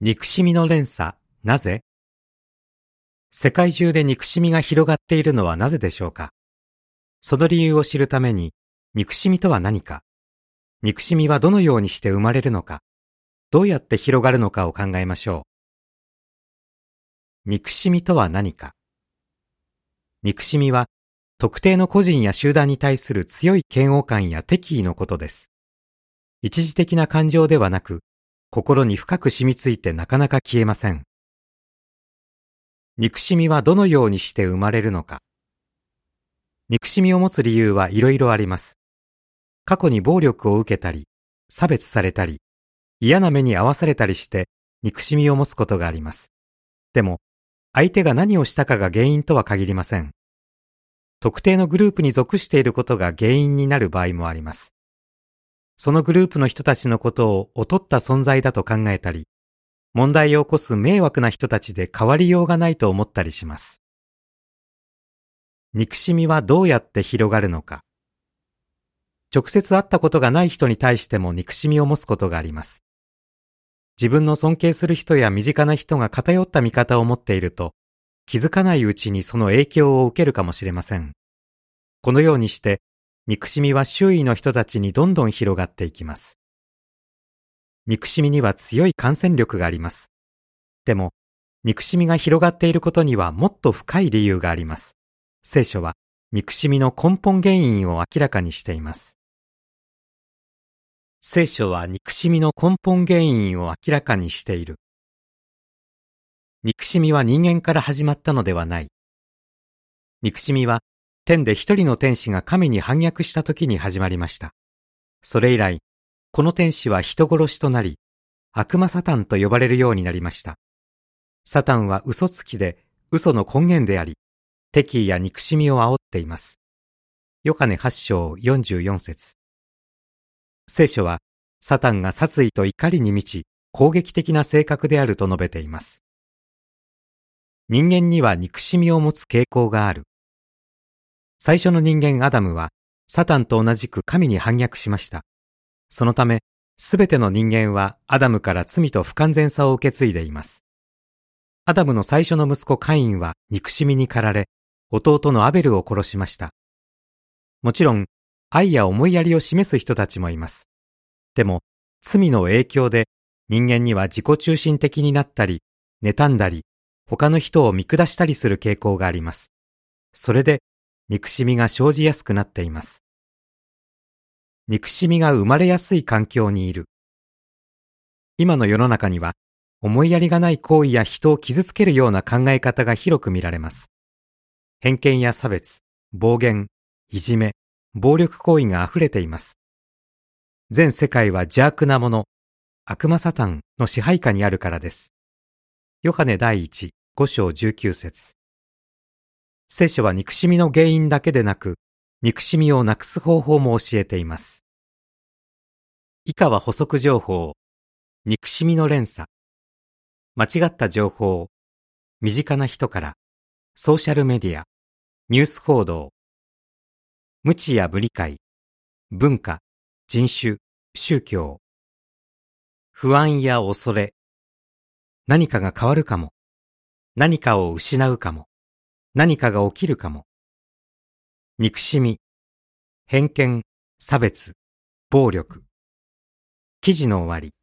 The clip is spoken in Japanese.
憎しみの連鎖、なぜ？世界中で憎しみが広がっているのはなぜでしょうか？その理由を知るために、憎しみとは何か？憎しみはどのようにして生まれるのか？どうやって広がるのかを考えましょう。憎しみとは何か？憎しみは、特定の個人や集団に対する強い嫌悪感や敵意のことです。一時的な感情ではなく、心に深く染みついてなかなか消えません。憎しみはどのようにして生まれるのか。憎しみを持つ理由はいろいろあります。過去に暴力を受けたり、差別されたり、嫌な目に遭わされたりして憎しみを持つことがあります。でも、相手が何をしたかが原因とは限りません。特定のグループに属していることが原因になる場合もあります。そのグループの人たちのことを劣った存在だと考えたり、問題を起こす迷惑な人たちで変わりようがないと思ったりします。憎しみはどうやって広がるのか。直接会ったことがない人に対しても憎しみを持つことがあります。自分の尊敬する人や身近な人が偏った見方を持っていると、気づかないうちにその影響を受けるかもしれません。このようにして憎しみは周囲の人たちにどんどん広がっていきます。憎しみには強い感染力があります。でも、憎しみが広がっていることにはもっと深い理由があります。聖書は憎しみの根本原因を明らかにしています。聖書は憎しみの根本原因を明らかにしている。憎しみは人間から始まったのではない。憎しみは天で一人の天使が神に反逆した時に始まりました。それ以来、この天使は人殺しとなり、悪魔サタンと呼ばれるようになりました。サタンは嘘つきで嘘の根源であり、敵意や憎しみを煽っています。ヨハネ8章44節聖書は、サタンが殺意と怒りに満ち、攻撃的な性格であると述べています。人間には憎しみを持つ傾向がある。最初の人間アダムは、サタンと同じく神に反逆しました。そのため、すべての人間はアダムから罪と不完全さを受け継いでいます。アダムの最初の息子カインは憎しみに駆られ、弟のアベルを殺しました。もちろん、愛や思いやりを示す人たちもいます。でも、罪の影響で人間には自己中心的になったり、妬んだり、他の人を見下したりする傾向があります。それで憎しみが生じやすくなっています。憎しみが生まれやすい環境にいる。今の世の中には、思いやりがない行為や人を傷つけるような考え方が広く見られます。偏見や差別、暴言、いじめ、暴力行為が溢れています。全世界は邪悪なもの、悪魔サタンの支配下にあるからです。ヨハネ第一、五章19節聖書は憎しみの原因だけでなく、憎しみをなくす方法も教えています。以下は補足情報。憎しみの連鎖。間違った情報。身近な人から。ソーシャルメディア。ニュース報道。無知や無理解。文化。人種。宗教。不安や恐れ。何かが変わるかも。何かを失うかも。何かが起きるかも。憎しみ、偏見、差別、暴力。記事の終わり。